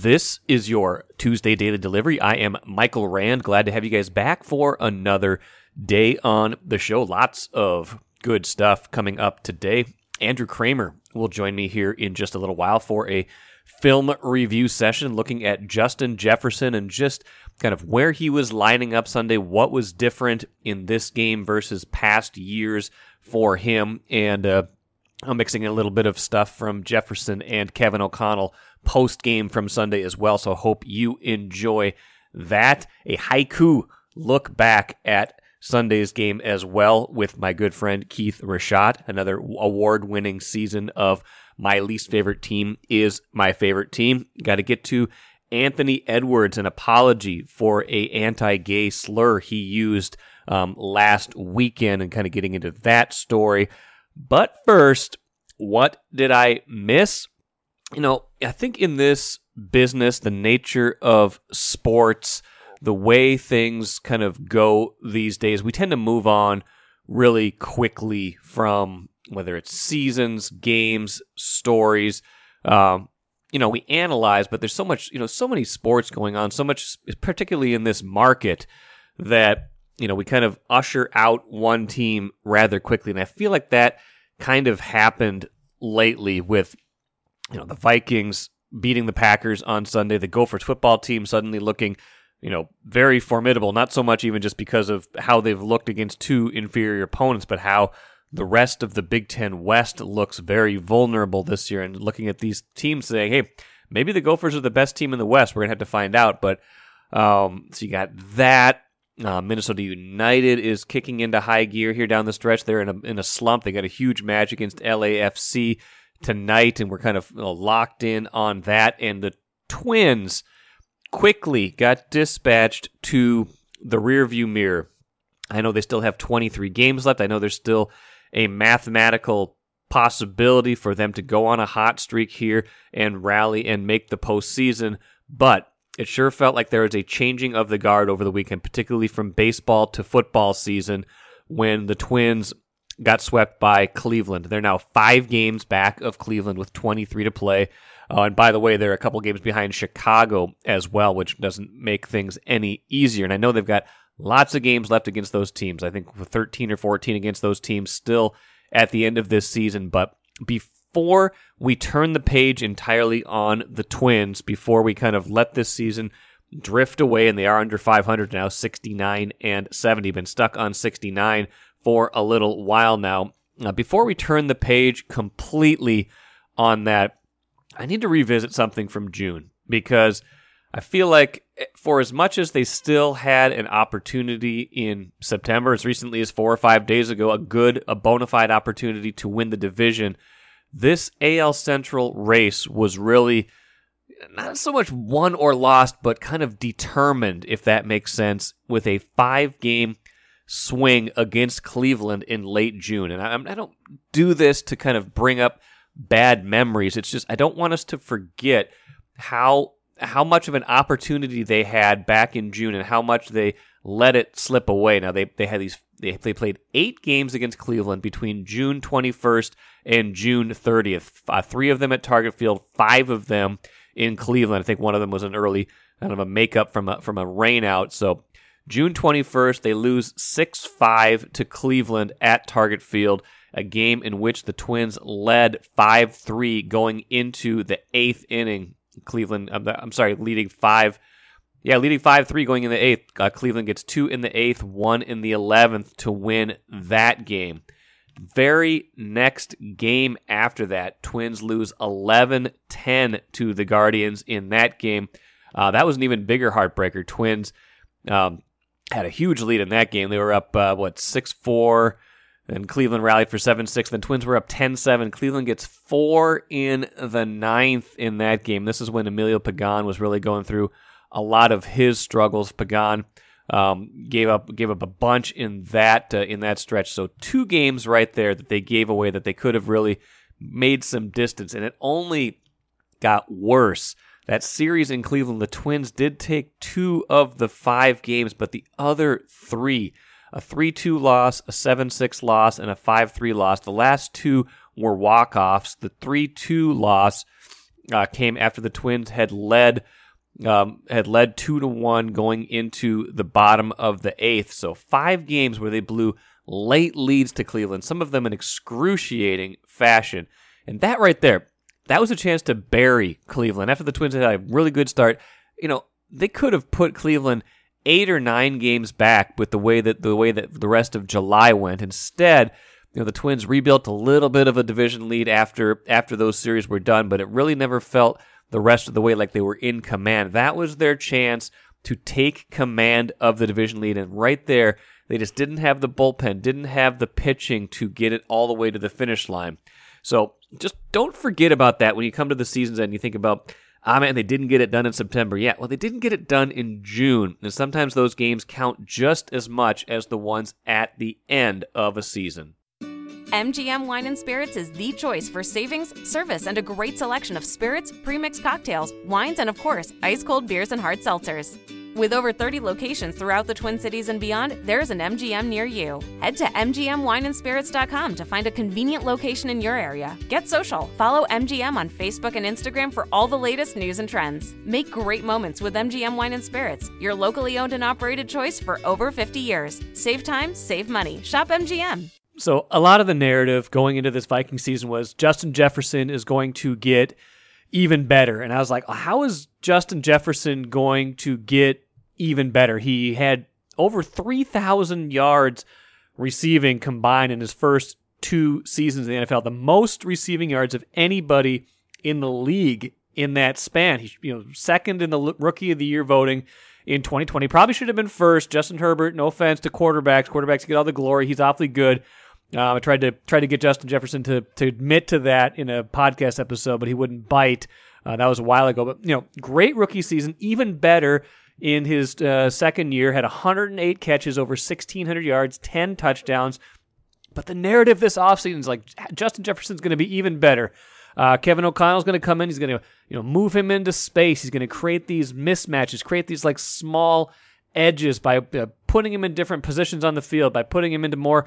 This is your Tuesday daily delivery. I am Michael Rand. Glad to have you guys back for another day on the show. Lots of good stuff coming up today. Andrew Krammer will join me here in just a little while for a film review session looking at Justin Jefferson and just kind of where he was lining up Sunday, what was different in this game versus past years for him, and uh, I'm mixing in a little bit of stuff from Jefferson and Kevin O'Connell post game from Sunday as well. So hope you enjoy that. A haiku look back at Sunday's game as well with my good friend Keith Rashad. Another award winning season of my least favorite team is my favorite team. Got to get to Anthony Edwards, an apology for a anti-gay slur he used um, last weekend, and kind of getting into that story. But first, what did I miss? you know, I think in this business, the nature of sports, the way things kind of go these days, we tend to move on really quickly from whether it's seasons, games, stories. Um, you know, we analyze, but there's so much, you know, so many sports going on, so much, particularly in this market, that, you know, we kind of usher out one team rather quickly. And I feel like that kind of happened lately with you know, the Vikings beating the Packers on Sunday, the Gophers football team suddenly looking, you know, very formidable, not so much even just because of how they've looked against two inferior opponents, but how the rest of the Big Ten West looks very vulnerable this year. And looking at these teams saying, hey, maybe the Gophers are the best team in the West. We're going to have to find out. But um, so you got that. Uh, Minnesota United is kicking into high gear here down the stretch. They're in a in a slump. They got a huge match against LAFC tonight, and we're kind of you know, locked in on that. And the Twins quickly got dispatched to the rearview mirror. I know they still have 23 games left. I know there's still a mathematical possibility for them to go on a hot streak here and rally and make the postseason, but it sure felt like there was a changing of the guard over the weekend, particularly from baseball to football season, when the Twins got swept by Cleveland. They're now five games back of Cleveland with 23 to play. Uh, and by the way, they're a couple games behind Chicago as well, which doesn't make things any easier. And I know they've got lots of games left against those teams. I think 13 or 14 against those teams still at the end of this season. But before we turn the page entirely on the Twins, before we kind of let this season drift away, and they are under 500 now, 69 and 70, been stuck on 69 for a little while now. Uh, before we turn the page completely on that, I need to revisit something from June because I feel like eh, for as much as they still had an opportunity in September, as recently as four or five days ago, a good, a bona fide opportunity to win the division, this AL Central race was really not so much won or lost, but kind of determined, if that makes sense, with a five game swing against Cleveland in late June. And I, I don't do this to kind of bring up bad memories. It's just I don't want us to forget how how much of an opportunity they had back in June and how much they let it slip away. Now they they had these they, they played eight games against Cleveland between June 21st and June 30th. Uh, three of them at Target Field, five of them in Cleveland. I think one of them was an early kind of a makeup from a from a rainout. So June 21st, they lose 6 5 to Cleveland at Target Field, a game in which the Twins led 5 3 going into the eighth inning. Cleveland, I'm sorry, leading 5. Yeah, leading 5 3 going in the eighth. Uh, Cleveland gets two in the eighth, one in the 11th to win that game. Very next game after that, Twins lose 11 10 to the Guardians in that game. Uh, that was an even bigger heartbreaker. Twins um, had a huge lead in that game. They were up, uh, what, 6 4. And Cleveland rallied for 7 6. Then Twins were up 10 7. Cleveland gets four in the ninth in that game. This is when Emilio Pagan was really going through a lot of his struggles. Pagan um, gave up gave up a bunch in that uh, in that stretch. So two games right there that they gave away that they could have really made some distance, and it only got worse that series in Cleveland, the Twins did take two of the five games, but the other three, a 3 2 loss, a 7 6 loss, and a 5 3 loss, the last two were walk offs. The 3 2 loss uh, came after the Twins had led um, had led two to one going into the bottom of the eighth. So five games where they blew late leads to Cleveland, some of them in excruciating fashion. And that right there, that was a chance to bury Cleveland after the Twins had a really good start. You know, they could have put Cleveland eight or nine games back with the way that the way that the rest of July went. Instead, you know, the Twins rebuilt a little bit of a division lead after after those series were done, but it really never felt the rest of the way like they were in command. That was their chance to take command of the division lead, and right there, they just didn't have the bullpen, didn't have the pitching to get it all the way to the finish line. So just don't forget about that when you come to the seasons and you think about, ah man, they didn't get it done in September. Yeah, well, they didn't get it done in June. And sometimes those games count just as much as the ones at the end of a season. MGM Wine and Spirits is the choice for savings, service, and a great selection of spirits, premixed cocktails, wines, and of course, ice cold beers and hard seltzers. With over 30 locations throughout the Twin Cities and beyond, there's an MGM near you. Head to MGMWineandSpirits.com to find a convenient location in your area. Get social. Follow MGM on Facebook and Instagram for all the latest news and trends. Make great moments with MGM Wine and Spirits, your locally owned and operated choice for over 50 years. Save time, save money. Shop MGM. So, a lot of the narrative going into this Viking season was Justin Jefferson is going to get even better. And I was like, how is Justin Jefferson going to get even better? He had over 3,000 yards receiving combined in his first two seasons in the NFL, the most receiving yards of anybody in the league in that span. He, you know, second in the rookie of the year voting in 2020. Probably should have been first. Justin Herbert, no offense to quarterbacks. Quarterbacks get all the glory. He's awfully good. Um, I tried to try to get Justin Jefferson to to admit to that in a podcast episode, but he wouldn't bite. Uh, that was a while ago. But you know, great rookie season, even better in his uh, second year. Had 108 catches, over 1,600 yards, 10 touchdowns. But the narrative this offseason is like Justin Jefferson's going to be even better. Uh, Kevin O'Connell's going to come in. He's going to you know move him into space. He's going to create these mismatches, create these like small edges by uh, putting him in different positions on the field, by putting him into more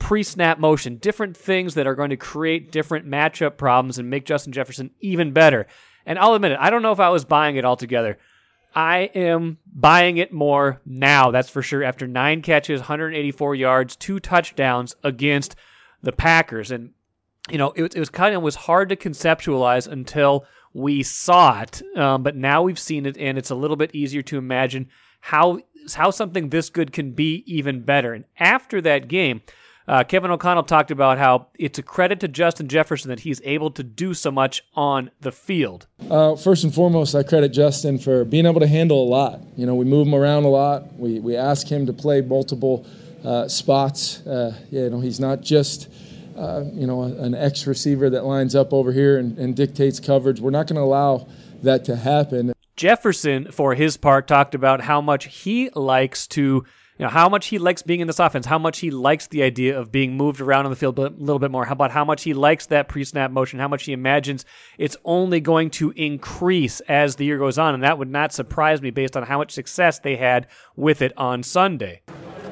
pre snap motion, different things that are going to create different matchup problems and make Justin Jefferson even better. And I'll admit it, I don't know if I was buying it altogether. I am buying it more now, that's for sure. After nine catches, 184 yards, two touchdowns against the Packers. And, you know, it, it was kind of was hard to conceptualize until we saw it. Um, but now we've seen it, and it's a little bit easier to imagine how how something this good can be even better. And after that game, uh, Kevin O'Connell talked about how it's a credit to Justin Jefferson that he's able to do so much on the field. Uh, first and foremost, I credit Justin for being able to handle a lot. You know, we move him around a lot. We we ask him to play multiple uh, spots. Uh, you know, he's not just uh, you know an X receiver that lines up over here and, and dictates coverage. We're not going to allow that to happen. Jefferson, for his part, talked about how much he likes to you know, how much he likes being in this offense, how much he likes the idea of being moved around on the field a little bit more. How about how much he likes that pre-snap motion, how much he imagines it's only going to increase as the year goes on, and that would not surprise me based on how much success they had with it on Sunday.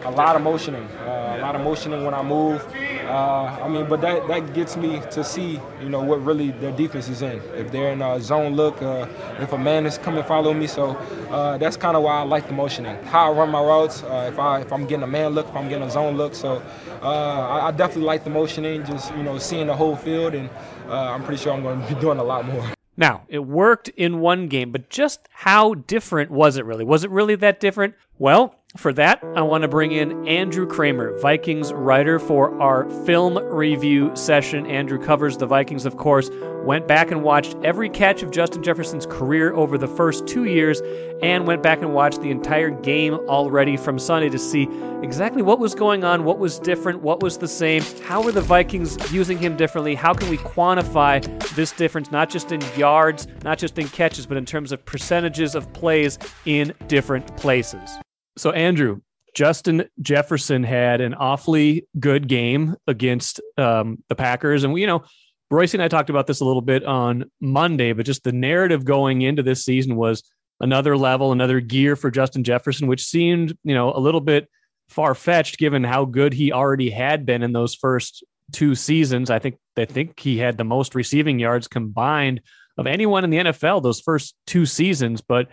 A lot of motioning, uh, a lot of motioning when I move. Uh, I mean, but that, that gets me to see, you know, what really their defense is in. If they're in a zone look, uh, if a man is coming follow me, so uh, that's kind of why I like the motioning. How I run my routes, uh, if I if I'm getting a man look, if I'm getting a zone look, so uh, I, I, definitely like the motioning. Just you know, seeing the whole field, and uh, I'm pretty sure I'm going to be doing a lot more. Now, it worked in one game, but just how different was it really? Was it really that different? Well, for that, I want to bring in Andrew Krammer, Vikings writer, for our film review session. Andrew covers the Vikings, of course, went back and watched every catch of Justin Jefferson's career over the first two years, and went back and watched the entire game already from Sunday to see exactly what was going on, what was different, what was the same, how were the Vikings using him differently, how can we quantify this difference, not just in yards, not just in catches, but in terms of percentages of plays in different places. So, Andrew, Justin Jefferson had an awfully good game against um, the Packers. And, we, you know, Royce and I talked about this a little bit on Monday, but just the narrative going into this season was another level, another gear for Justin Jefferson, which seemed, you know, a little bit far fetched given how good he already had been in those first two seasons. I think I think he had the most receiving yards combined of anyone in the NFL those first two seasons. But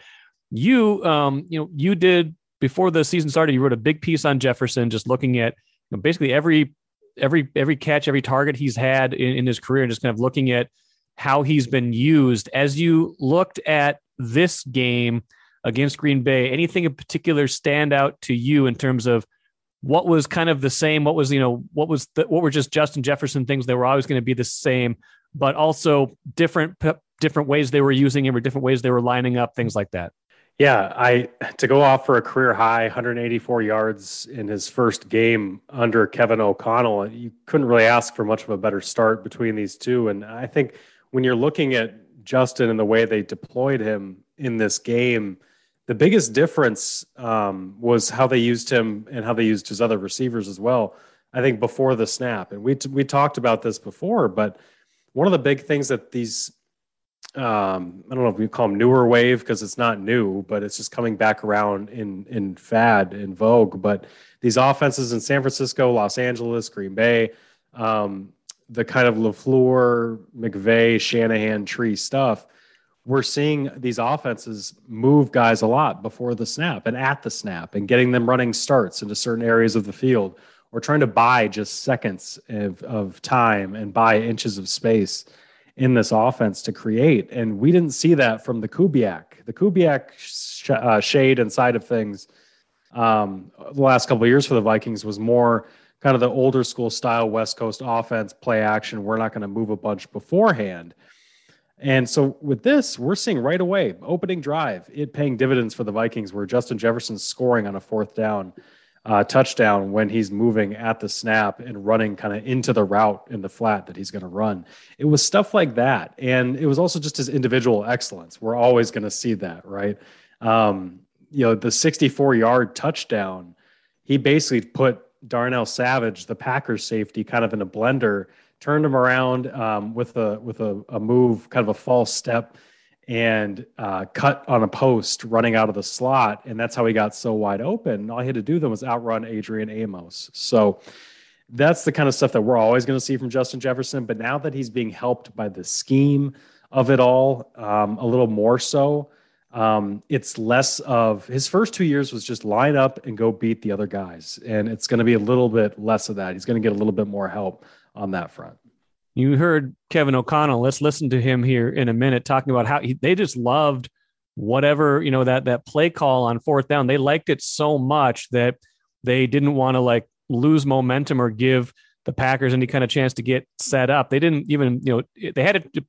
you, um, you know, you did before the season started. You wrote a big piece on Jefferson, just looking at you know, basically every every every catch, every target he's had in, in his career, and just kind of looking at how he's been used. As you looked at this game against Green Bay, anything in particular stand out to you in terms of what was kind of the same? What was you know what was the, what were just Justin Jefferson things that were always going to be the same, but also different different ways they were using him or different ways they were lining up, things like that. Yeah, I to go off for a career high 184 yards in his first game under Kevin O'Connell. You couldn't really ask for much of a better start between these two. And I think when you're looking at Justin and the way they deployed him in this game, the biggest difference um, was how they used him and how they used his other receivers as well. I think before the snap, and we t- we talked about this before, but one of the big things that these um, I don't know if we call them newer wave because it's not new, but it's just coming back around in in fad in vogue. But these offenses in San Francisco, Los Angeles, Green Bay, um, the kind of Lafleur, McVay, Shanahan tree stuff, we're seeing these offenses move guys a lot before the snap and at the snap, and getting them running starts into certain areas of the field, or trying to buy just seconds of, of time and buy inches of space in this offense to create. And we didn't see that from the Kubiak. The Kubiak sh- uh, shade and side of things um, the last couple of years for the Vikings was more kind of the older school style West Coast offense, play action. We're not going to move a bunch beforehand. And so with this, we're seeing right away, opening drive, it paying dividends for the Vikings, where Justin Jefferson's scoring on a fourth down uh, touchdown when he's moving at the snap and running kind of into the route in the flat that he's going to run. It was stuff like that. And it was also just his individual excellence. We're always going to see that, right? Um, you know, the 64 yard touchdown, he basically put Darnell Savage, the Packers safety, kind of in a blender, turned him around um, with a with a, a move, kind of a false step and uh, cut on a post running out of the slot. And that's how he got so wide open. All he had to do then was outrun Adrian Amos. So that's the kind of stuff that we're always going to see from Justin Jefferson. But now that he's being helped by the scheme of it all, um, a little more so, um, it's less of his first two years was just line up and go beat the other guys. And it's going to be a little bit less of that. He's going to get a little bit more help on that front. You heard Kevin O'Connell. Let's listen to him here in a minute talking about how he, they just loved whatever, you know, that that play call on fourth down. They liked it so much that they didn't want to like lose momentum or give the Packers any kind of chance to get set up. They didn't even, you know, they had to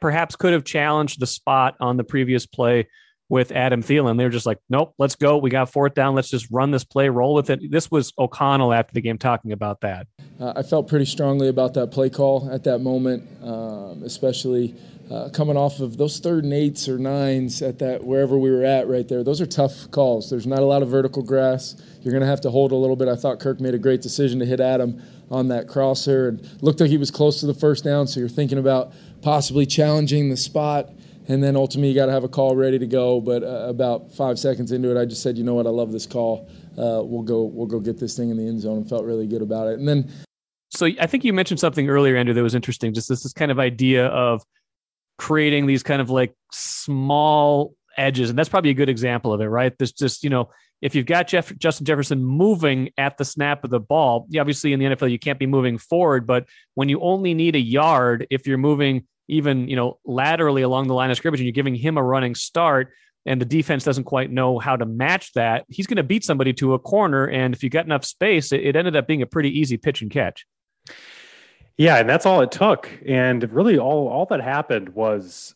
perhaps could have challenged the spot on the previous play with Adam Thielen. They were just like, nope, let's go. We got fourth down. Let's just run this play, roll with it. This was O'Connell after the game talking about that. Uh, I felt pretty strongly about that play call at that moment, um, especially uh, coming off of those third and eights or nines at that wherever we were at right there. Those are tough calls. There's not a lot of vertical grass. You're going to have to hold a little bit. I thought Kirk made a great decision to hit Adam on that crosser and looked like he was close to the first down. So you're thinking about possibly challenging the spot and then ultimately you got to have a call ready to go. But uh, about five seconds into it, I just said, you know what, I love this call. Uh, we'll go, we'll go get this thing in the end zone, and felt really good about it. And then, so I think you mentioned something earlier, Andrew, that was interesting. Just this, this kind of idea of creating these kind of like small edges, and that's probably a good example of it, right? There's just you know. If you've got Jeff, Justin Jefferson moving at the snap of the ball, obviously in the NFL you can't be moving forward, but when you only need a yard, if you're moving even you know laterally along the line of scrimmage and you're giving him a running start and the defense doesn't quite know how to match that he's going to beat somebody to a corner. And if you got enough space it, it ended up being a pretty easy pitch and catch. Yeah and that's all it took. And really all all that happened was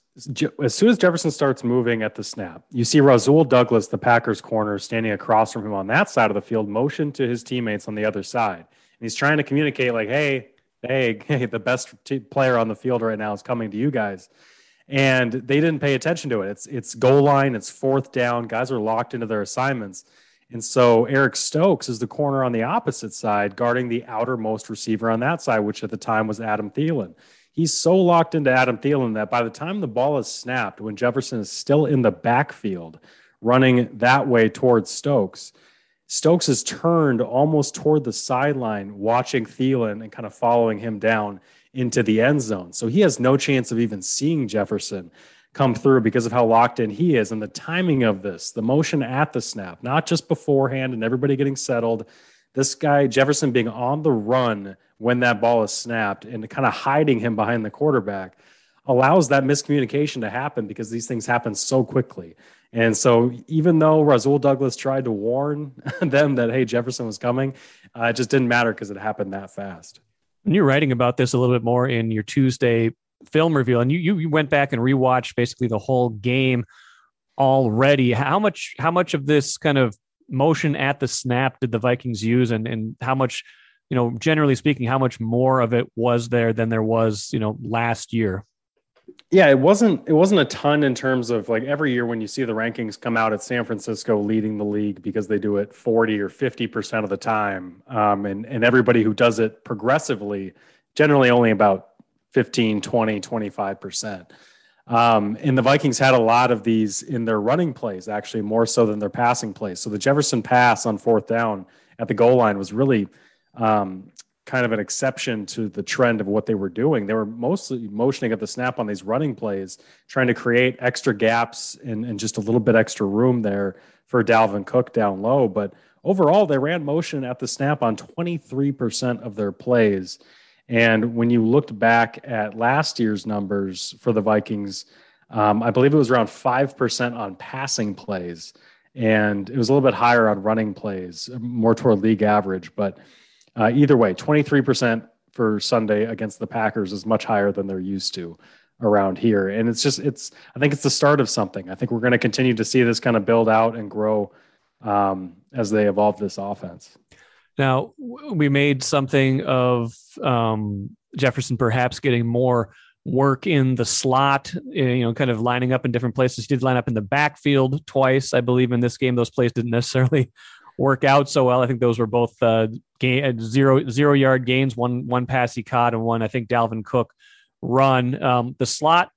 as soon as Jefferson starts moving at the snap, you see Rasul Douglas, the Packers corner, standing across from him on that side of the field, motion to his teammates on the other side. And he's trying to communicate, like, hey, hey, hey, the best t- player on the field right now is coming to you guys. And they didn't pay attention to it. It's it's goal line, it's fourth down. Guys are locked into their assignments. And so Eric Stokes is the corner on the opposite side, guarding the outermost receiver on that side, which at the time was Adam Thielen. He's so locked into Adam Thielen that by the time the ball is snapped, when Jefferson is still in the backfield, running that way towards Stokes, Stokes is turned almost toward the sideline, watching Thielen and kind of following him down into the end zone. So he has no chance of even seeing Jefferson come through because of how locked in he is and the timing of this, the motion at the snap, not just beforehand and everybody getting settled. This guy, Jefferson, being on the run when that ball is snapped and kind of hiding him behind the quarterback allows that miscommunication to happen because these things happen so quickly. And so, even though Rasul Douglas tried to warn them that, hey, Jefferson was coming, uh, it just didn't matter because it happened that fast. And you're writing about this a little bit more in your Tuesday film reveal, and you you went back and rewatched basically the whole game already. How much how much of this kind of motion at the snap did the Vikings use, and and how much, you know, generally speaking, how much more of it was there than there was, you know, last year? Yeah, it wasn't it wasn't a ton in terms of like every year when you see the rankings come out at San Francisco leading the league because they do it 40 or 50% of the time. Um, and, and everybody who does it progressively, generally only about 15, 20, 25%. Um, and the Vikings had a lot of these in their running plays, actually, more so than their passing plays. So the Jefferson pass on fourth down at the goal line was really um, kind of an exception to the trend of what they were doing. They were mostly motioning at the snap on these running plays, trying to create extra gaps and, and just a little bit extra room there for Dalvin Cook down low. But overall, they ran motion at the snap on 23% of their plays. And when you looked back at last year's numbers for the Vikings, um, I believe it was around 5% on passing plays. And it was a little bit higher on running plays, more toward league average. But uh, either way, 23% for Sunday against the Packers is much higher than they're used to around here. And it's just, it's, I think it's the start of something. I think we're going to continue to see this kind of build out and grow um, as they evolve this offense. Now, we made something of um, Jefferson perhaps getting more work in the slot, you know, kind of lining up in different places. He did line up in the backfield twice, I believe, in this game. Those plays didn't necessarily work out so well. I think those were both uh, uh, zero zero yard gains. One one pass he caught, and one I think Dalvin Cook run. Um, the slot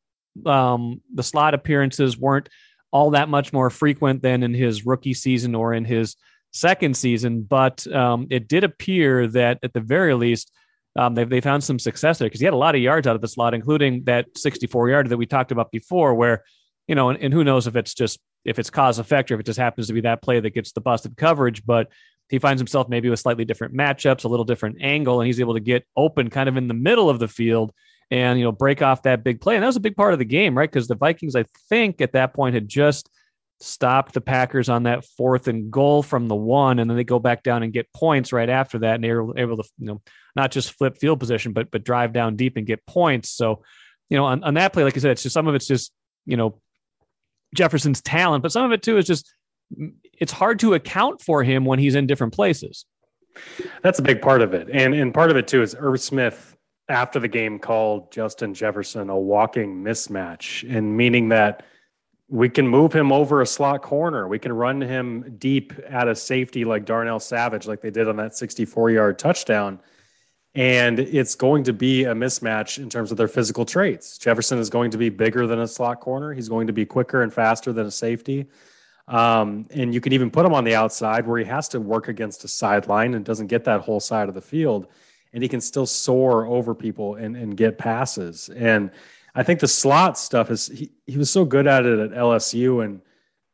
um, the slot appearances weren't all that much more frequent than in his rookie season or in his second season, but um, it did appear that at the very least. Um, they, they found some success there because he had a lot of yards out of the slot, including that 64 yard that we talked about before, where, you know, and, and who knows if it's just if it's cause effect or if it just happens to be that play that gets the busted coverage. But he finds himself maybe with slightly different matchups, a little different angle, and he's able to get open kind of in the middle of the field and you know break off that big play. And that was a big part of the game, right? Because the Vikings, I think, at that point had just stopped the Packers on that fourth and goal from the one, and then they go back down and get points right after that, and they're able to you know not just flip field position, but but drive down deep and get points. So you know on, on that play, like I said, it's just some of it's just you know Jefferson's talent, but some of it too is just it's hard to account for him when he's in different places. That's a big part of it. And and part of it too is Irv Smith after the game called Justin Jefferson a walking mismatch, and meaning that we can move him over a slot corner. We can run him deep at a safety like Darnell Savage, like they did on that 64 yard touchdown. And it's going to be a mismatch in terms of their physical traits. Jefferson is going to be bigger than a slot corner. He's going to be quicker and faster than a safety. Um, and you can even put him on the outside where he has to work against a sideline and doesn't get that whole side of the field. And he can still soar over people and, and get passes. And I think the slot stuff is he, he was so good at it at LSU and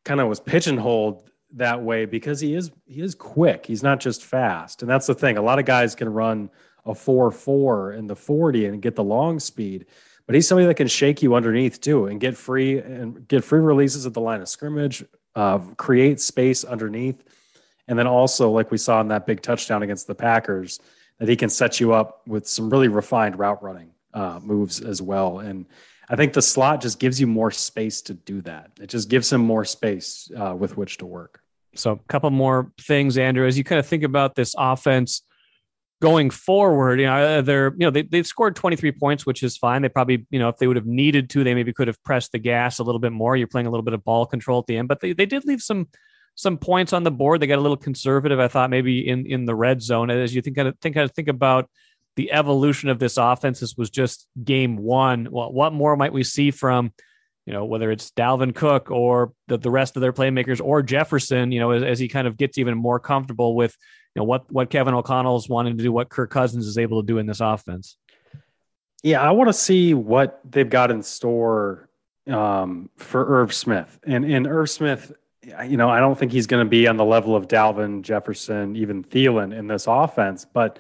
kind of was pigeonholed that way because he is he is quick. He's not just fast. And that's the thing. A lot of guys can run a 4 4 in the 40 and get the long speed. But he's somebody that can shake you underneath too and get free and get free releases at the line of scrimmage, uh, create space underneath. And then also, like we saw in that big touchdown against the Packers, that he can set you up with some really refined route running uh, moves as well. And I think the slot just gives you more space to do that. It just gives him more space uh, with which to work. So, a couple more things, Andrew, as you kind of think about this offense going forward, you know, uh, they're, you know, they, they've scored 23 points, which is fine. They probably, you know, if they would have needed to, they maybe could have pressed the gas a little bit more. You're playing a little bit of ball control at the end, but they, they did leave some, some points on the board. They got a little conservative, I thought, maybe in, in the red zone. As you think, kind of think, kind of think about the evolution of this offense. This was just game one. Well, what more might we see from, you know, whether it's Dalvin Cook or the, the rest of their playmakers or Jefferson, you know, as, as he kind of gets even more comfortable with you know what what Kevin O'Connell's wanting to do, what Kirk Cousins is able to do in this offense. Yeah, I want to see what they've got in store um, for Irv Smith. And and Irv Smith, you know, I don't think he's going to be on the level of Dalvin Jefferson, even Thielen in this offense. But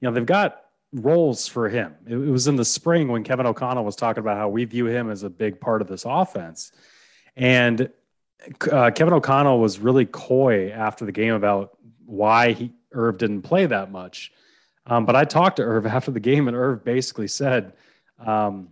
you know, they've got roles for him. It, it was in the spring when Kevin O'Connell was talking about how we view him as a big part of this offense, and uh, Kevin O'Connell was really coy after the game about why he Irv didn't play that much. Um, but I talked to Irv after the game, and Irv basically said, um,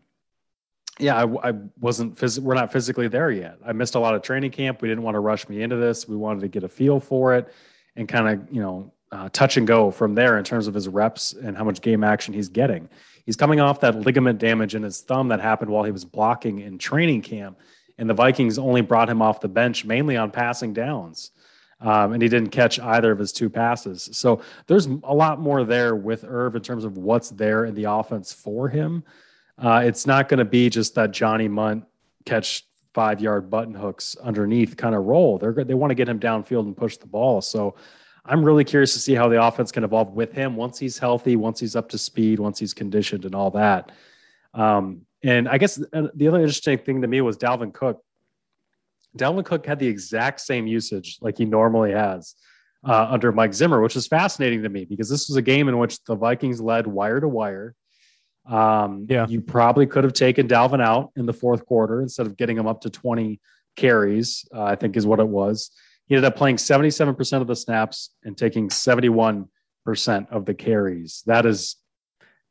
"Yeah, I, I wasn't. Phys- we're not physically there yet. I missed a lot of training camp. We didn't want to rush me into this. We wanted to get a feel for it, and kind of, you know, uh, touch and go from there in terms of his reps and how much game action he's getting. He's coming off that ligament damage in his thumb that happened while he was blocking in training camp, and the Vikings only brought him off the bench mainly on passing downs." Um, and he didn't catch either of his two passes. So there's a lot more there with Irv in terms of what's there in the offense for him. Uh, it's not going to be just that Johnny Mundt catch five yard button hooks underneath kind of role. They're they want to get him downfield and push the ball. So I'm really curious to see how the offense can evolve with him once he's healthy, once he's up to speed, once he's conditioned, and all that. Um, and I guess uh, the other interesting thing to me was Dalvin Cook Dalvin Cook had the exact same usage like he normally has uh, under Mike Zimmer, which is fascinating to me because this was a game in which the Vikings led wire to wire. Um, yeah, you probably could have taken Dalvin out in the fourth quarter instead of getting him up to 20 carries. Uh, I think is what it was. He ended up playing 77% of the snaps and taking 71% of the carries. That is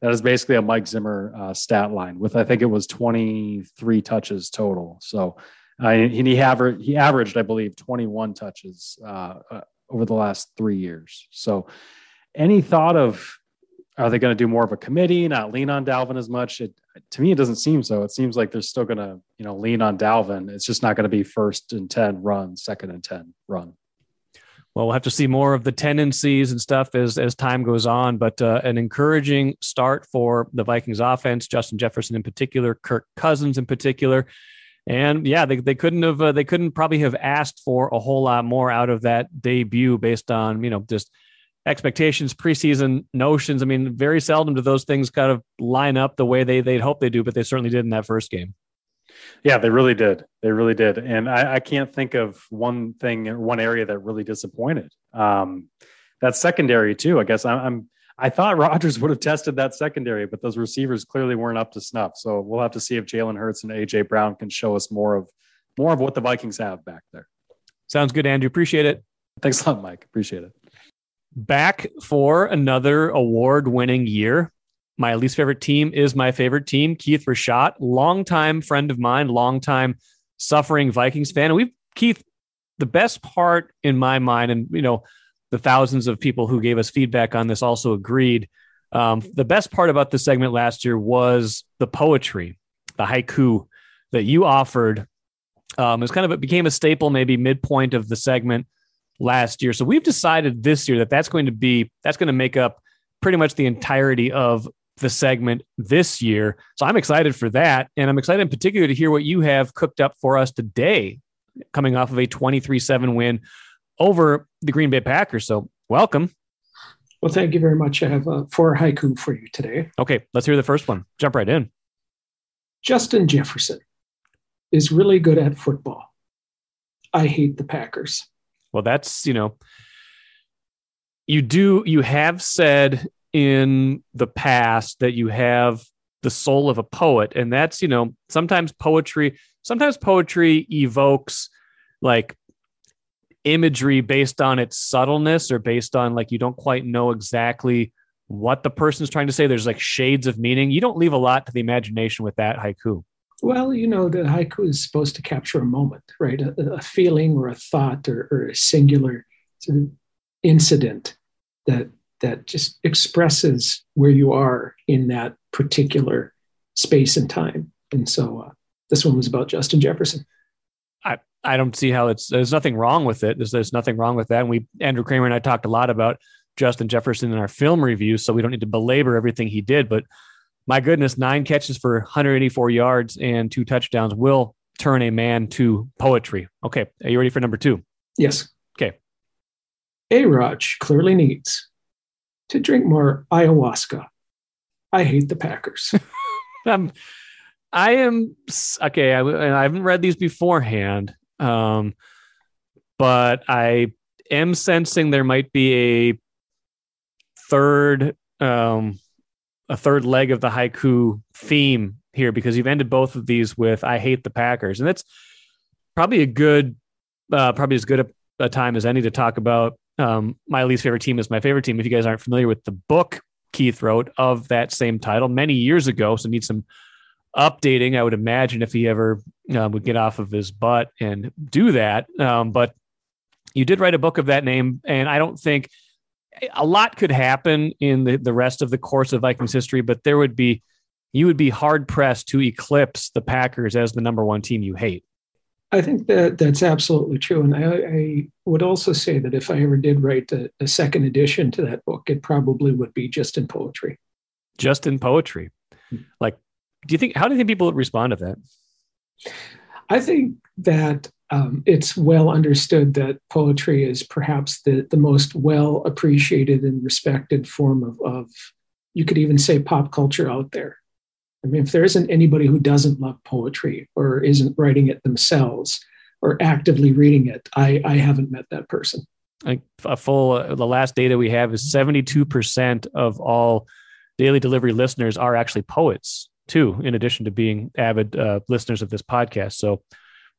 that is basically a Mike Zimmer uh, stat line with I think it was 23 touches total. So uh, he averaged, he averaged, I believe, 21 touches uh, uh, over the last three years. So, any thought of are they going to do more of a committee, not lean on Dalvin as much? It, to me, it doesn't seem so. It seems like they're still going to, you know, lean on Dalvin. It's just not going to be first and 10 run, second and 10 run. Well, we'll have to see more of the tendencies and stuff as as time goes on. But uh, an encouraging start for the Vikings offense, Justin Jefferson in particular, Kirk Cousins in particular. And yeah, they, they couldn't have uh, they couldn't probably have asked for a whole lot more out of that debut based on you know just expectations, preseason notions. I mean, very seldom do those things kind of line up the way they they'd hope they do, but they certainly did in that first game. Yeah, they really did. They really did. And I, I can't think of one thing or one area that really disappointed. Um, that secondary too. I guess I'm, I'm I thought Rodgers would have tested that secondary, but those receivers clearly weren't up to snuff. So we'll have to see if Jalen Hurts and AJ Brown can show us more of more of what the Vikings have back there. Sounds good, Andrew. Appreciate it. Thanks a lot, Mike. Appreciate it. Back for another award-winning year. My least favorite team is my favorite team, Keith Rashad, longtime friend of mine, longtime suffering Vikings fan. And we, Keith, the best part in my mind, and you know, the thousands of people who gave us feedback on this also agreed. Um, the best part about this segment last year was the poetry, the haiku that you offered. Um, it was kind of it became a staple, maybe midpoint of the segment last year. So we've decided this year that that's going to be that's going to make up pretty much the entirety of the segment this year. So I'm excited for that, and I'm excited in particular to hear what you have cooked up for us today, coming off of a 23-7 win over the Green Bay Packers. So, welcome. Well, thank you very much. I have uh, four haiku for you today. Okay, let's hear the first one. Jump right in. Justin Jefferson is really good at football. I hate the Packers. Well, that's, you know, you do, you have said in the past that you have the soul of a poet. And that's, you know, sometimes poetry, sometimes poetry evokes like imagery based on its subtleness or based on like you don't quite know exactly what the person's trying to say. There's like shades of meaning. You don't leave a lot to the imagination with that haiku. Well, you know, the haiku is supposed to capture a moment, right? A, a feeling or a thought or, or a singular sort of incident that that just expresses where you are in that particular space and time. And so uh, this one was about Justin Jefferson. I I don't see how it's there's nothing wrong with it. There's, there's nothing wrong with that. And we Andrew Krammer and I talked a lot about Justin Jefferson in our film review, so we don't need to belabor everything he did. But my goodness, nine catches for 184 yards and two touchdowns will turn a man to poetry. Okay, are you ready for number two? Yes. Okay. A-Rod clearly needs to drink more ayahuasca. I hate the Packers. um, I am okay. I, I haven't read these beforehand, um, but I am sensing there might be a third, um, a third leg of the haiku theme here because you've ended both of these with "I hate the Packers," and that's probably a good, uh, probably as good a, a, time as any to talk about. Um, my least favorite team is my favorite team. If you guys aren't familiar with the book Keith wrote of that same title many years ago, so needs some updating. I would imagine if he ever uh, would get off of his butt and do that. Um, but you did write a book of that name, and I don't think a lot could happen in the, the rest of the course of Vikings history, but there would be you would be hard pressed to eclipse the Packers as the number one team you hate. I think that that's absolutely true. And I, I would also say that if I ever did write a, a, second edition to that book, it probably would be just in poetry. Just in poetry. Hmm. Like, do you think, how do you think people would respond to that? I think that um, it's well understood that poetry is perhaps the, the most well appreciated and respected form of, of, you could even say, pop culture out there. I mean, if there isn't anybody who doesn't love poetry or isn't writing it themselves or actively reading it, I, I haven't met that person. A full, uh, the last data we have is 72% of all daily delivery listeners are actually poets, too, in addition to being avid uh, listeners of this podcast. So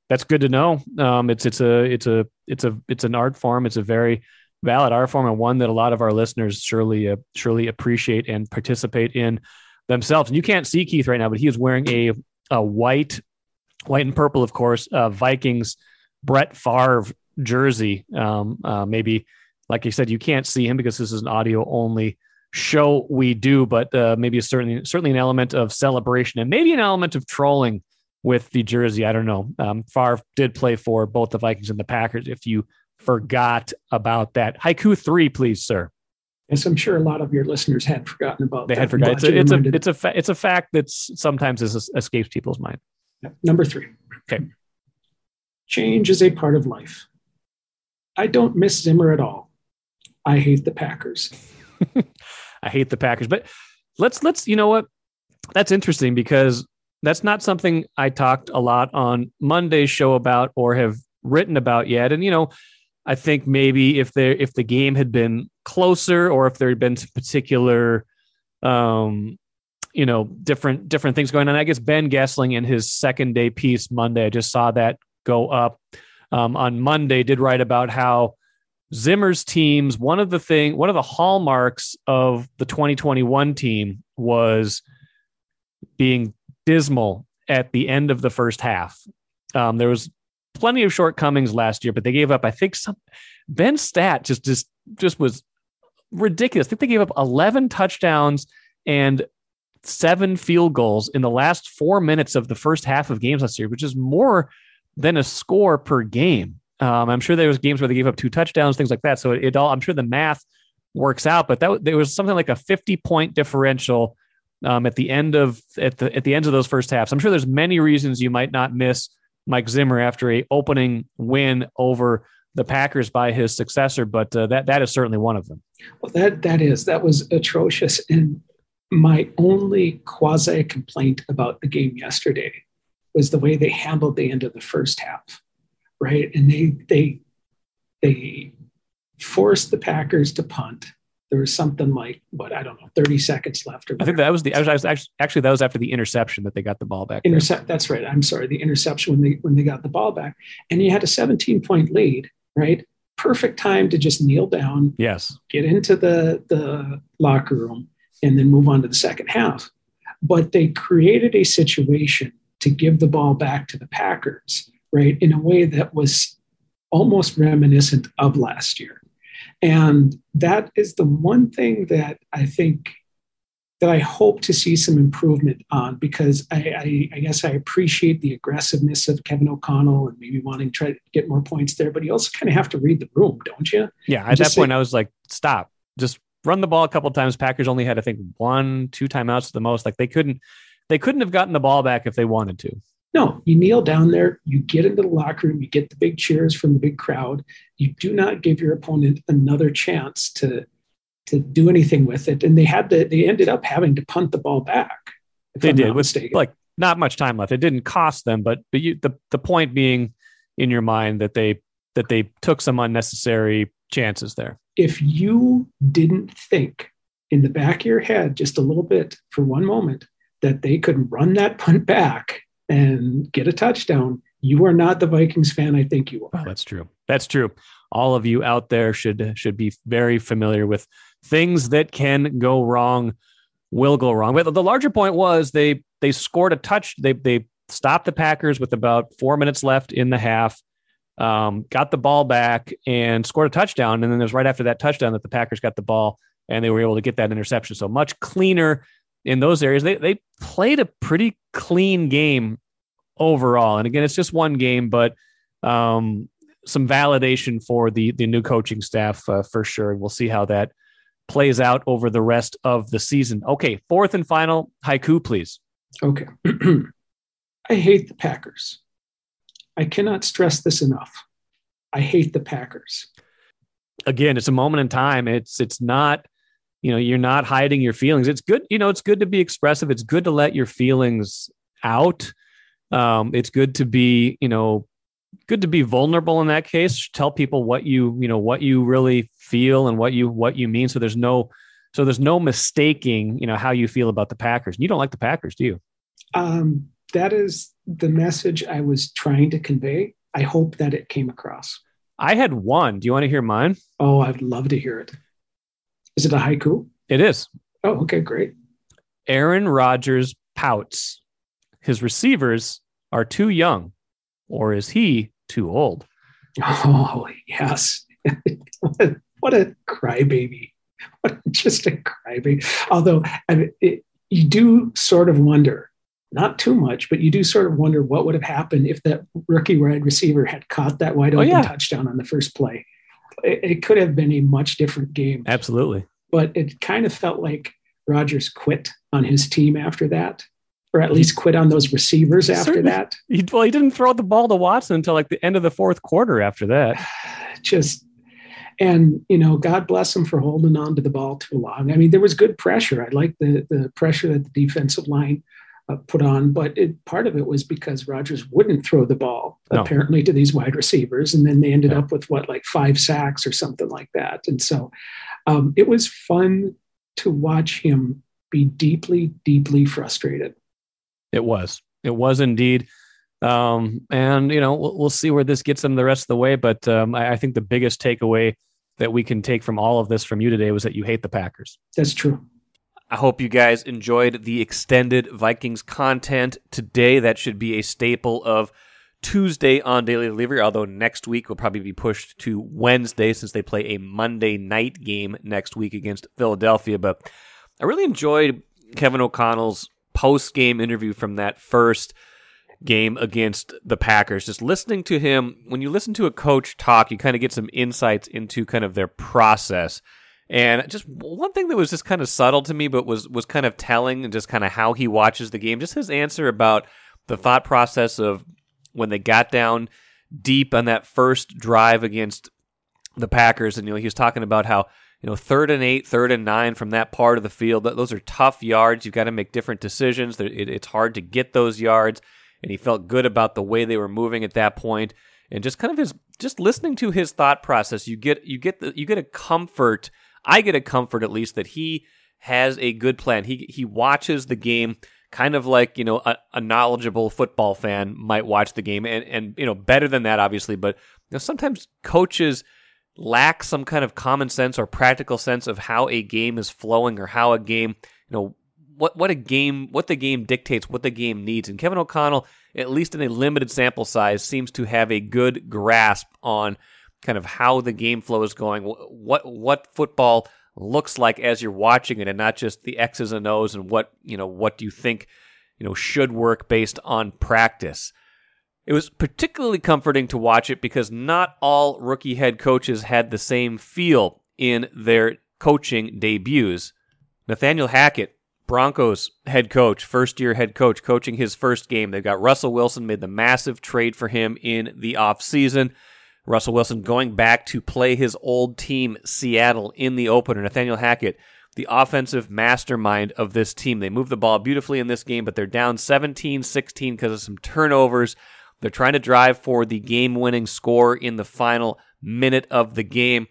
that's good to know. Um, it's it's a it's a it's a it's an art form. It's a very valid art form and one that a lot of our listeners surely uh, surely appreciate and participate in themselves. And you can't see Keith right now, but he is wearing a, a white, white and purple, of course, uh, Vikings Brett Favre jersey. Um, uh, maybe, like you said, you can't see him because this is an audio only show we do, but uh, maybe certainly certainly an element of celebration and maybe an element of trolling with the jersey. I don't know. Um, Favre did play for both the Vikings and the Packers. If you forgot about that, haiku three, please, sir as I'm sure a lot of your listeners had forgotten about. They had forgotten. It's a, it's a, it's a fa- it's a fact that sometimes is, escapes people's mind. Number three. Okay. Change is a part of life. I don't miss Zimmer at all. I hate the Packers. I hate the Packers, but let's let's you know what? That's interesting because that's not something I talked a lot on Monday's show about or have written about yet. And you know, I think maybe if there if the game had been closer or if there had been some particular um you know different different things going on. I guess Ben Goessling in his second day piece Monday, I just saw that go up um, on Monday, did write about how Zimmer's teams, one of the thing, one of the hallmarks of the 2021 team was being dismal at the end of the first half. Um, there was plenty of shortcomings last year, but they gave up, I think some Ben stat just just just was ridiculous. I think they gave up 11 touchdowns and seven field goals in the last four minutes of the first half of games last year, which is more than a score per game. Um, I'm sure there was games where they gave up two touchdowns, things like that. So it, it all, I'm sure the math works out, but that there was something like a 50 point differential um, at the end of at the at the end of those first halves. I'm sure there's many reasons you might not miss Mike Zimmer after a opening win over the Packers by his successor, but uh, that that is certainly one of them. Well, that that is that was atrocious. And my only quasi complaint about the game yesterday was the way they handled the end of the first half, right? And they they they forced the Packers to punt there was something like what I don't know, 30 seconds left. Or I think that was the I was, actually, actually that was after the interception that they got the ball back. Intercept. That's right. I'm sorry, the interception when they when they got the ball back, and you had a 17 point lead, right? Perfect time to just kneel down. Yes. Get into the the locker room and then move on to the second half. But they created a situation to give the ball back to the Packers, right, in a way that was almost reminiscent of last year and that is the one thing that I think that I hope to see some improvement on because I, I, I, guess I appreciate the aggressiveness of Kevin O'Connell and maybe wanting to try to get more points there, but you also kind of have to read the room, don't you? Yeah. At that point, I was like, stop, just run the ball a couple times. Packers only had, I think, one, two timeouts at the most. Like they couldn't, they couldn't have gotten the ball back if they wanted to. No, you kneel down there, you get into the locker room, you get the big cheers from the big crowd. You do not give your opponent another chance to to do anything with it. And they had to, they ended up having to punt the ball back. They did with like not much time left. It didn't cost them, but but you, the the point being in your mind that they that they took some unnecessary chances there. If you didn't think in the back of your head just a little bit for one moment that they could run that punt back and get a touchdown, you are not the Vikings fan I think you are. That's true. That's true. All of you out there should should be very familiar with things that can go wrong, will go wrong. But the larger point was they they scored a touch. They they stopped the Packers with about four minutes left in the half. Um, got the ball back and scored a touchdown. And then it was right after that touchdown that the Packers got the ball and they were able to get that interception. So much cleaner in those areas. They they played a pretty clean game overall. And again, it's just one game, but um, some validation for the the new coaching staff uh, for sure. And We'll see how that plays out over the rest of the season. Okay, fourth and final haiku, please. Okay. I hate the Packers. I cannot stress this enough. I hate the Packers. Again, it's a moment in time. It's it's not, you know, you're not hiding your feelings. It's good, you know, it's good to be expressive. It's good to let your feelings out. Um, it's good to be, you know, good to be vulnerable in that case. Tell people what you, you know, what you really feel and what you what you mean. So there's no so there's no mistaking, you know, how you feel about the Packers. You don't like the Packers, do you? Um, that is the message I was trying to convey. I hope that it came across. I had one. Do you want to hear mine? Oh, I'd love to hear it. Is it a haiku? It is. Oh, okay, great. Aaron Rodgers pouts. His receivers are too young, or is he too old? Oh, yes. what, a, what a crybaby. What just a crybaby. Although I mean, it, you do sort of wonder, not too much, but you do sort of wonder what would have happened if that rookie wide receiver had caught that wide oh, open oh, yeah. touchdown on the first play. It, it could have been a much different game. Absolutely. But it kind of felt like Rodgers quit on his team after that or at least quit on those receivers after Certainly. that. He, well, he didn't throw the ball to Watson until like the end of the fourth quarter after that. Just, and, you know, God bless him for holding on to the ball too long. I mean, there was good pressure. I like the, the pressure that the defensive line uh, put on, but it, part of it was because Rodgers wouldn't throw the ball no. apparently to these wide receivers. And then they ended yeah. up with what, like five sacks or something like that. And so um, it was fun to watch him be deeply, deeply frustrated. It was. It was indeed. Um, and you know, we'll, we'll, see where this gets them the rest of the way. But um, I, I think the biggest takeaway that we can take from all of this from you today was that you hate the Packers. That's true. I hope you guys enjoyed the extended Vikings content today. That should be a staple of Tuesday on Daily Delivery, although next week will probably be pushed to Wednesday since they play a Monday night game next week against Philadelphia. But I really enjoyed Kevin O'Connell's post game interview from that first game against the Packers. Just listening to him, when you listen to a coach talk, you kind of get some insights into kind of their process. And just one thing that was just kind of subtle to me, but was was kind of telling, and just kind of how he watches the game. Just his answer about the thought process of when they got down deep on that first drive against the Packers, and you know he was talking about how you know, third and eight, third and nine from that part of the field. Those are tough yards. You've got to make different decisions. It's hard to get those yards. And he felt good about the way they were moving at that point. point, and just kind of his just listening to his thought process. You get you get the, you get a comfort. I get a comfort at least that he has a good plan. He he watches the game kind of like you know a, a knowledgeable football fan might watch the game, and and you know better than that obviously. But you know sometimes coaches lack some kind of common sense or practical sense of how a game is flowing or how a game, you know, what what a game what the game dictates, what the game needs. And Kevin O'Connell, at least in a limited sample size, seems to have a good grasp on kind of how the game flow is going, what what football looks like as you're watching it, and not just the X's and O's and what you know what do you think you know should work based on practice. It was particularly comforting to watch it because not all rookie head coaches had the same feel in their coaching debuts. Nathaniel Hackett, Broncos head coach, first year head coach, coaching his first game. They've got Russell Wilson, made the massive trade for him in the offseason. Russell Wilson going back to play his old team, Seattle, in the opener. Nathaniel Hackett the offensive mastermind of this team. They move the ball beautifully in this game, but they're down 17 16 because of some turnovers. They're trying to drive for the game winning score in the final minute of the game.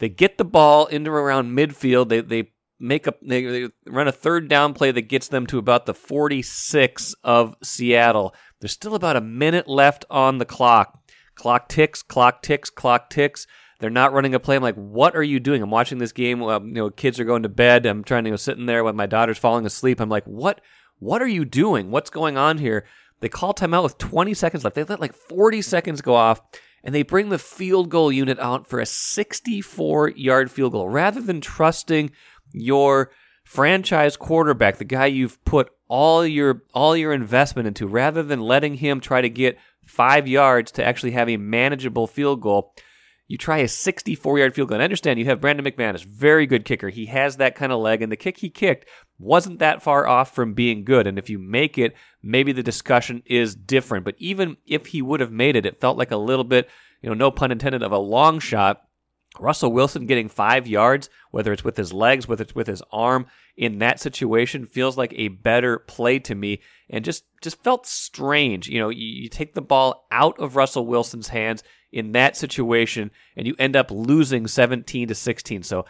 They get the ball into around midfield. They, they make a they, they run a third down play that gets them to about the 46 of Seattle. There's still about a minute left on the clock. Clock ticks, clock ticks, clock ticks. They're not running a play. I'm like, what are you doing? I'm watching this game. you know, kids are going to bed. I'm trying to you know, sitting there when my daughter's falling asleep. I'm like, what? What are you doing? What's going on here? They call timeout with 20 seconds left. They let like 40 seconds go off, and they bring the field goal unit out for a 64 yard field goal rather than trusting your franchise quarterback, the guy you've put all your all your investment into, rather than letting him try to get five yards to actually have a manageable field goal. You try a 64 yard field goal. And I understand you have Brandon McManus, very good kicker. He has that kind of leg, and the kick he kicked wasn't that far off from being good. And if you make it, maybe the discussion is different. But even if he would have made it, it felt like a little bit, you know, no pun intended, of a long shot Russell Wilson getting five yards, whether it's with his legs, whether it's with his arm, in that situation feels like a better play to me, and just just felt strange. You know, you, you take the ball out of Russell Wilson's hands in that situation, and you end up losing 17 to 16. So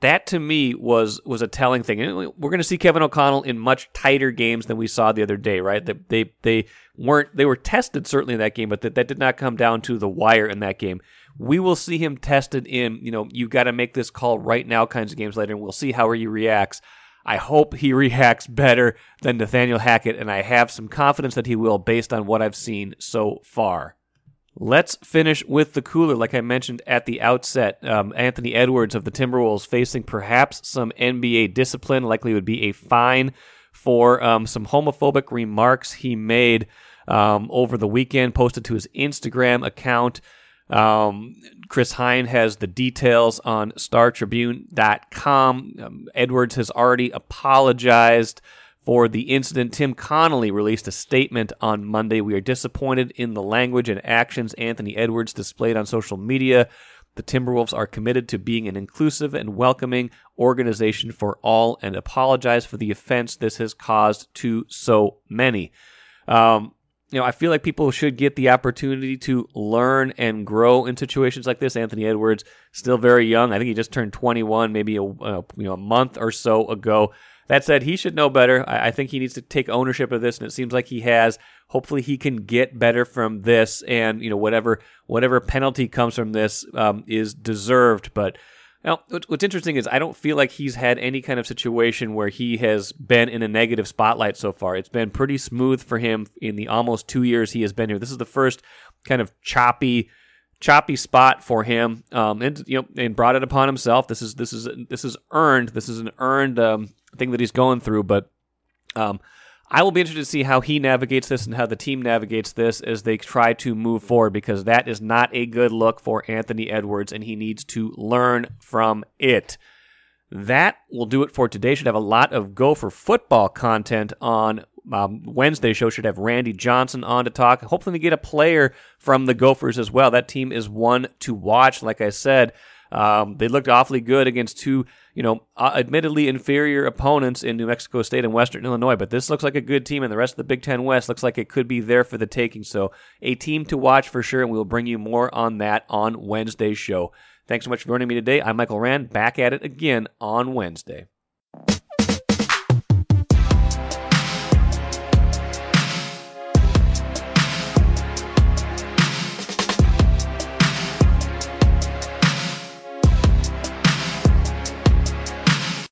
that to me was was a telling thing. And we're going to see Kevin O'Connell in much tighter games than we saw the other day, right? They they, they weren't they were tested certainly in that game, but that, that did not come down to the wire in that game. We will see him tested in, you know, you've got to make this call right now kinds of games later, and we'll see how he reacts. I hope he reacts better than Nathaniel Hackett, and I have some confidence that he will based on what I've seen so far. Let's finish with the cooler, like I mentioned at the outset. Um, Anthony Edwards of the Timberwolves facing perhaps some NBA discipline, likely would be a fine for um, some homophobic remarks he made um, over the weekend, posted to his Instagram account. Um, Chris Hine has the details on StarTribune.com. Um, Edwards has already apologized for the incident. Tim Connolly released a statement on Monday. We are disappointed in the language and actions Anthony Edwards displayed on social media. The Timberwolves are committed to being an inclusive and welcoming organization for all and apologize for the offense this has caused to so many. Um, you know, I feel like people should get the opportunity to learn and grow in situations like this. Anthony Edwards, still very young. I think he just turned 21, maybe a, you know a month or so ago. That said, he should know better. I, I think he needs to take ownership of this, and it seems like he has. Hopefully, he can get better from this, and you know whatever whatever penalty comes from this um, is deserved. But now, what's interesting is I don't feel like he's had any kind of situation where he has been in a negative spotlight so far. It's been pretty smooth for him in the almost two years he has been here. This is the first kind of choppy, choppy spot for him, um, and you know, and brought it upon himself. This is this is this is earned. This is an earned um, thing that he's going through. But um, I will be interested to see how he navigates this and how the team navigates this as they try to move forward because that is not a good look for Anthony Edwards and he needs to learn from it. That will do it for today. Should have a lot of Gopher football content on um, Wednesday show. Should have Randy Johnson on to talk. Hopefully, get a player from the Gophers as well. That team is one to watch. Like I said, um, they looked awfully good against two, you know, uh, admittedly inferior opponents in New Mexico State and Western Illinois, but this looks like a good team, and the rest of the Big Ten West looks like it could be there for the taking. So, a team to watch for sure, and we will bring you more on that on Wednesday's show. Thanks so much for joining me today. I'm Michael Rand, back at it again on Wednesday.